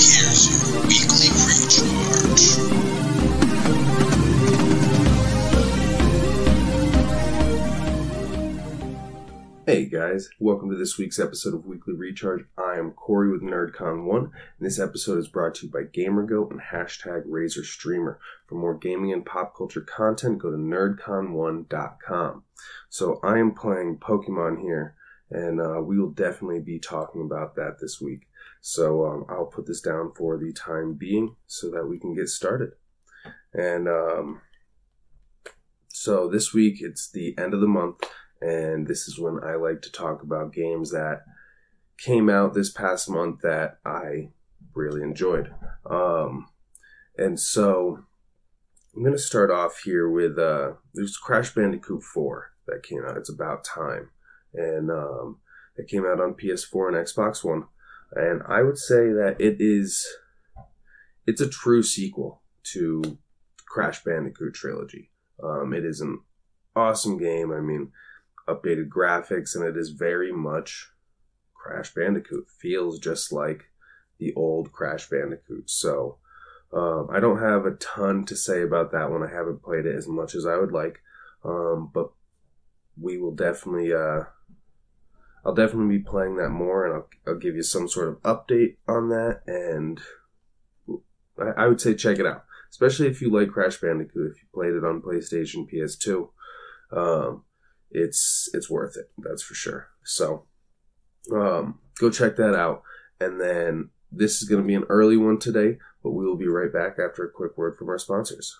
Here's your weekly recharge. Hey guys, welcome to this week's episode of Weekly Recharge. I am Corey with NerdCon1, and this episode is brought to you by GamerGoat and hashtag RazorStreamer. For more gaming and pop culture content, go to nerdcon1.com. So I am playing Pokemon here, and uh, we will definitely be talking about that this week. So um, I'll put this down for the time being so that we can get started. And um, so this week, it's the end of the month and this is when I like to talk about games that came out this past month that I really enjoyed. Um, and so I'm going to start off here with uh, there's Crash Bandicoot 4 that came out. It's about time, and um, it came out on PS4 and Xbox One, and I would say that it is it's a true sequel to Crash Bandicoot trilogy. Um, it is an awesome game. I mean updated graphics, and it is very much Crash Bandicoot. Feels just like the old Crash Bandicoot. So um, I don't have a ton to say about that one. I haven't played it as much as I would like, um, but we will definitely. Uh, I'll definitely be playing that more, and I'll, I'll give you some sort of update on that. And I, I would say check it out, especially if you like Crash Bandicoot. If you played it on PlayStation, PS2. Um, it's it's worth it. That's for sure. So um, go check that out. And then this is going to be an early one today, but we will be right back after a quick word from our sponsors.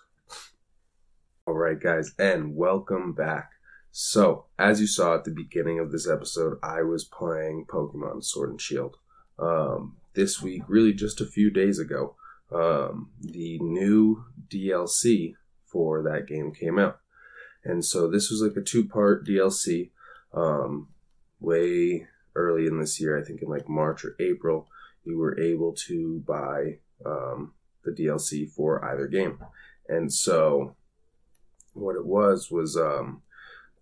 All right, guys, and welcome back. So, as you saw at the beginning of this episode, I was playing Pokemon Sword and Shield. Um, this week, really just a few days ago, um, the new DLC for that game came out. And so this was like a two part DLC, um, way early in this year, I think in like March or April, you were able to buy um, the DLC for either game. And so what it was was um,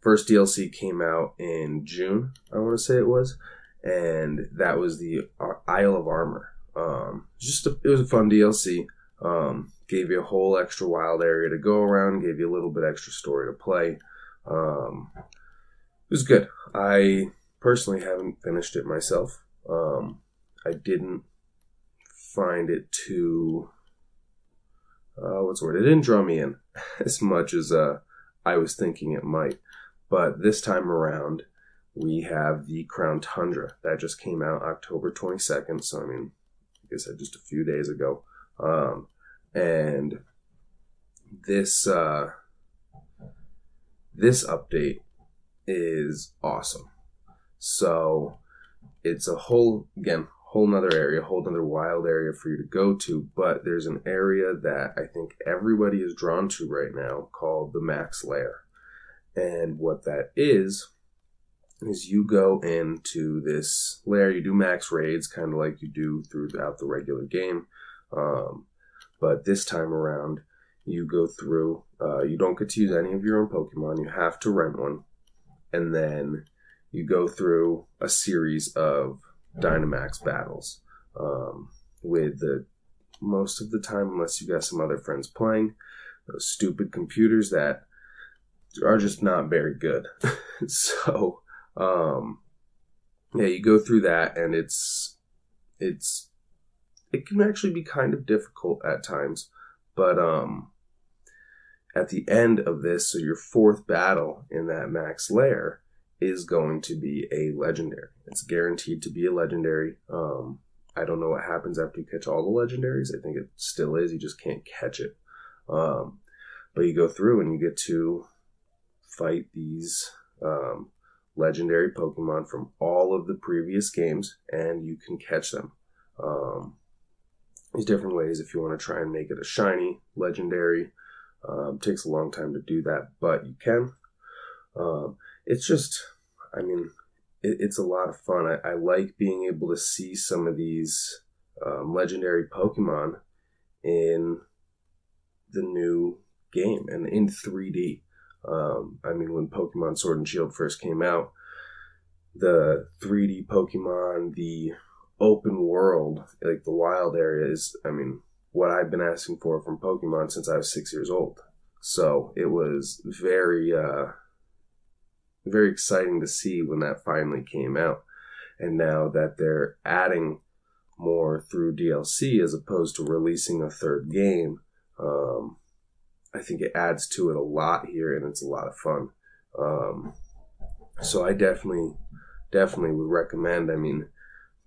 first DLC came out in June, I want to say it was, and that was the Isle of Armor. Um, just a, it was a fun DLC. Um, gave you a whole extra wild area to go around, gave you a little bit extra story to play. Um, it was good. I personally haven't finished it myself. Um, I didn't find it too. Uh, what's the word? It didn't draw me in as much as uh, I was thinking it might. But this time around, we have the Crown Tundra that just came out October 22nd. So, I mean, like I said, just a few days ago. Um, and this uh, this update is awesome. So it's a whole again whole nother area, whole nother wild area for you to go to. But there's an area that I think everybody is drawn to right now called the Max Lair, and what that is is you go into this lair, you do max raids, kind of like you do throughout the regular game. Um, but this time around, you go through, uh, you don't get to use any of your own Pokemon. You have to rent one. And then you go through a series of Dynamax battles um, with the most of the time, unless you got some other friends playing, those stupid computers that are just not very good. so, um, yeah, you go through that, and it's it's it can actually be kind of difficult at times. But um, at the end of this, so your fourth battle in that max lair is going to be a legendary. It's guaranteed to be a legendary. Um, I don't know what happens after you catch all the legendaries. I think it still is. You just can't catch it. Um, but you go through and you get to fight these um, legendary Pokemon from all of the previous games, and you can catch them. Um, there's different ways if you want to try and make it a shiny legendary. Um, takes a long time to do that, but you can. Um, it's just, I mean, it, it's a lot of fun. I, I, like being able to see some of these um, legendary Pokemon in the new game and in 3D. Um, I mean, when Pokemon Sword and Shield first came out, the 3D Pokemon, the open world, like the wild area, is, I mean, what I've been asking for from Pokemon since I was six years old. So it was very, uh, very exciting to see when that finally came out. And now that they're adding more through DLC as opposed to releasing a third game, um, I think it adds to it a lot here and it's a lot of fun. Um, so I definitely, definitely would recommend, I mean,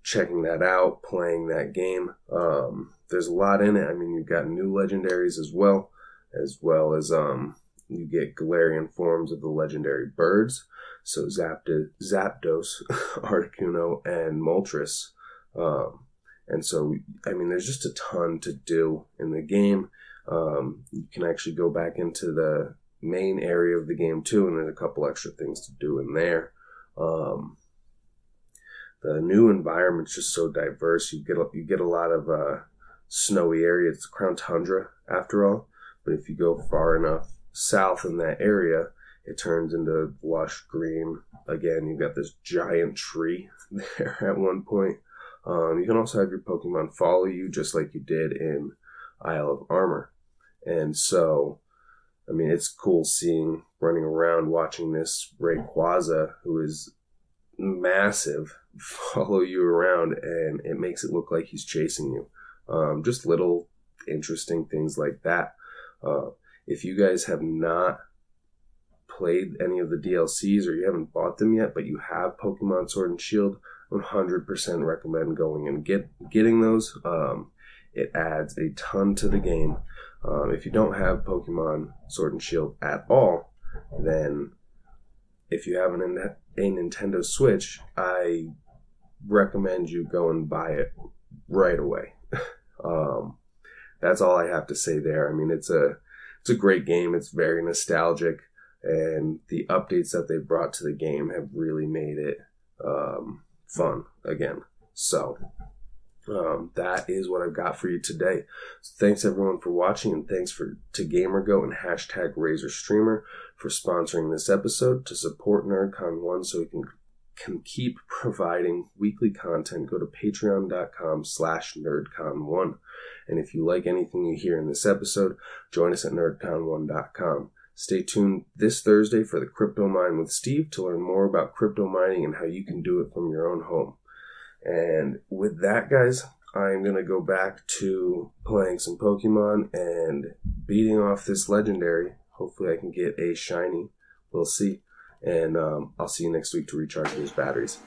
checking that out, playing that game. Um, there's a lot in it. I mean, you've got new legendaries as well, as well as, um, you get Galarian forms of the legendary birds. So Zapdos, Zapdos Articuno, and Moltres. Um, and so, I mean, there's just a ton to do in the game. Um, you can actually go back into the main area of the game too, and there's a couple extra things to do in there. Um, the new environment's just so diverse. You get a, you get a lot of uh, snowy areas. It's crown tundra after all, but if you go far enough south in that area, it turns into lush green. Again, you've got this giant tree there at one point. Um, you can also have your Pokemon follow you just like you did in Isle of Armor. And so, I mean, it's cool seeing running around watching this Rayquaza, who is massive, follow you around, and it makes it look like he's chasing you. Um, just little interesting things like that. Uh, if you guys have not played any of the DLCs or you haven't bought them yet, but you have Pokemon Sword and Shield, 100% recommend going and get getting those. Um, it adds a ton to the game. Um, if you don't have Pokemon Sword and Shield at all, then if you have an, a Nintendo Switch, I recommend you go and buy it right away. um, that's all I have to say there. I mean, it's a it's a great game. It's very nostalgic, and the updates that they brought to the game have really made it um, fun again. So um, that is what I've got for you today. So thanks everyone for watching, and thanks for to GamerGo and hashtag Razor Streamer for sponsoring this episode. To support NerdCon One, so we can can keep providing weekly content, go to patreon.com slash nerdcon1. And if you like anything you hear in this episode, join us at nerdcon1.com. Stay tuned this Thursday for the Crypto Mine with Steve to learn more about crypto mining and how you can do it from your own home. And with that, guys, I'm going to go back to playing some Pokemon and beating off this legendary. Hopefully, I can get a shiny. We'll see. And um, I'll see you next week to recharge those batteries.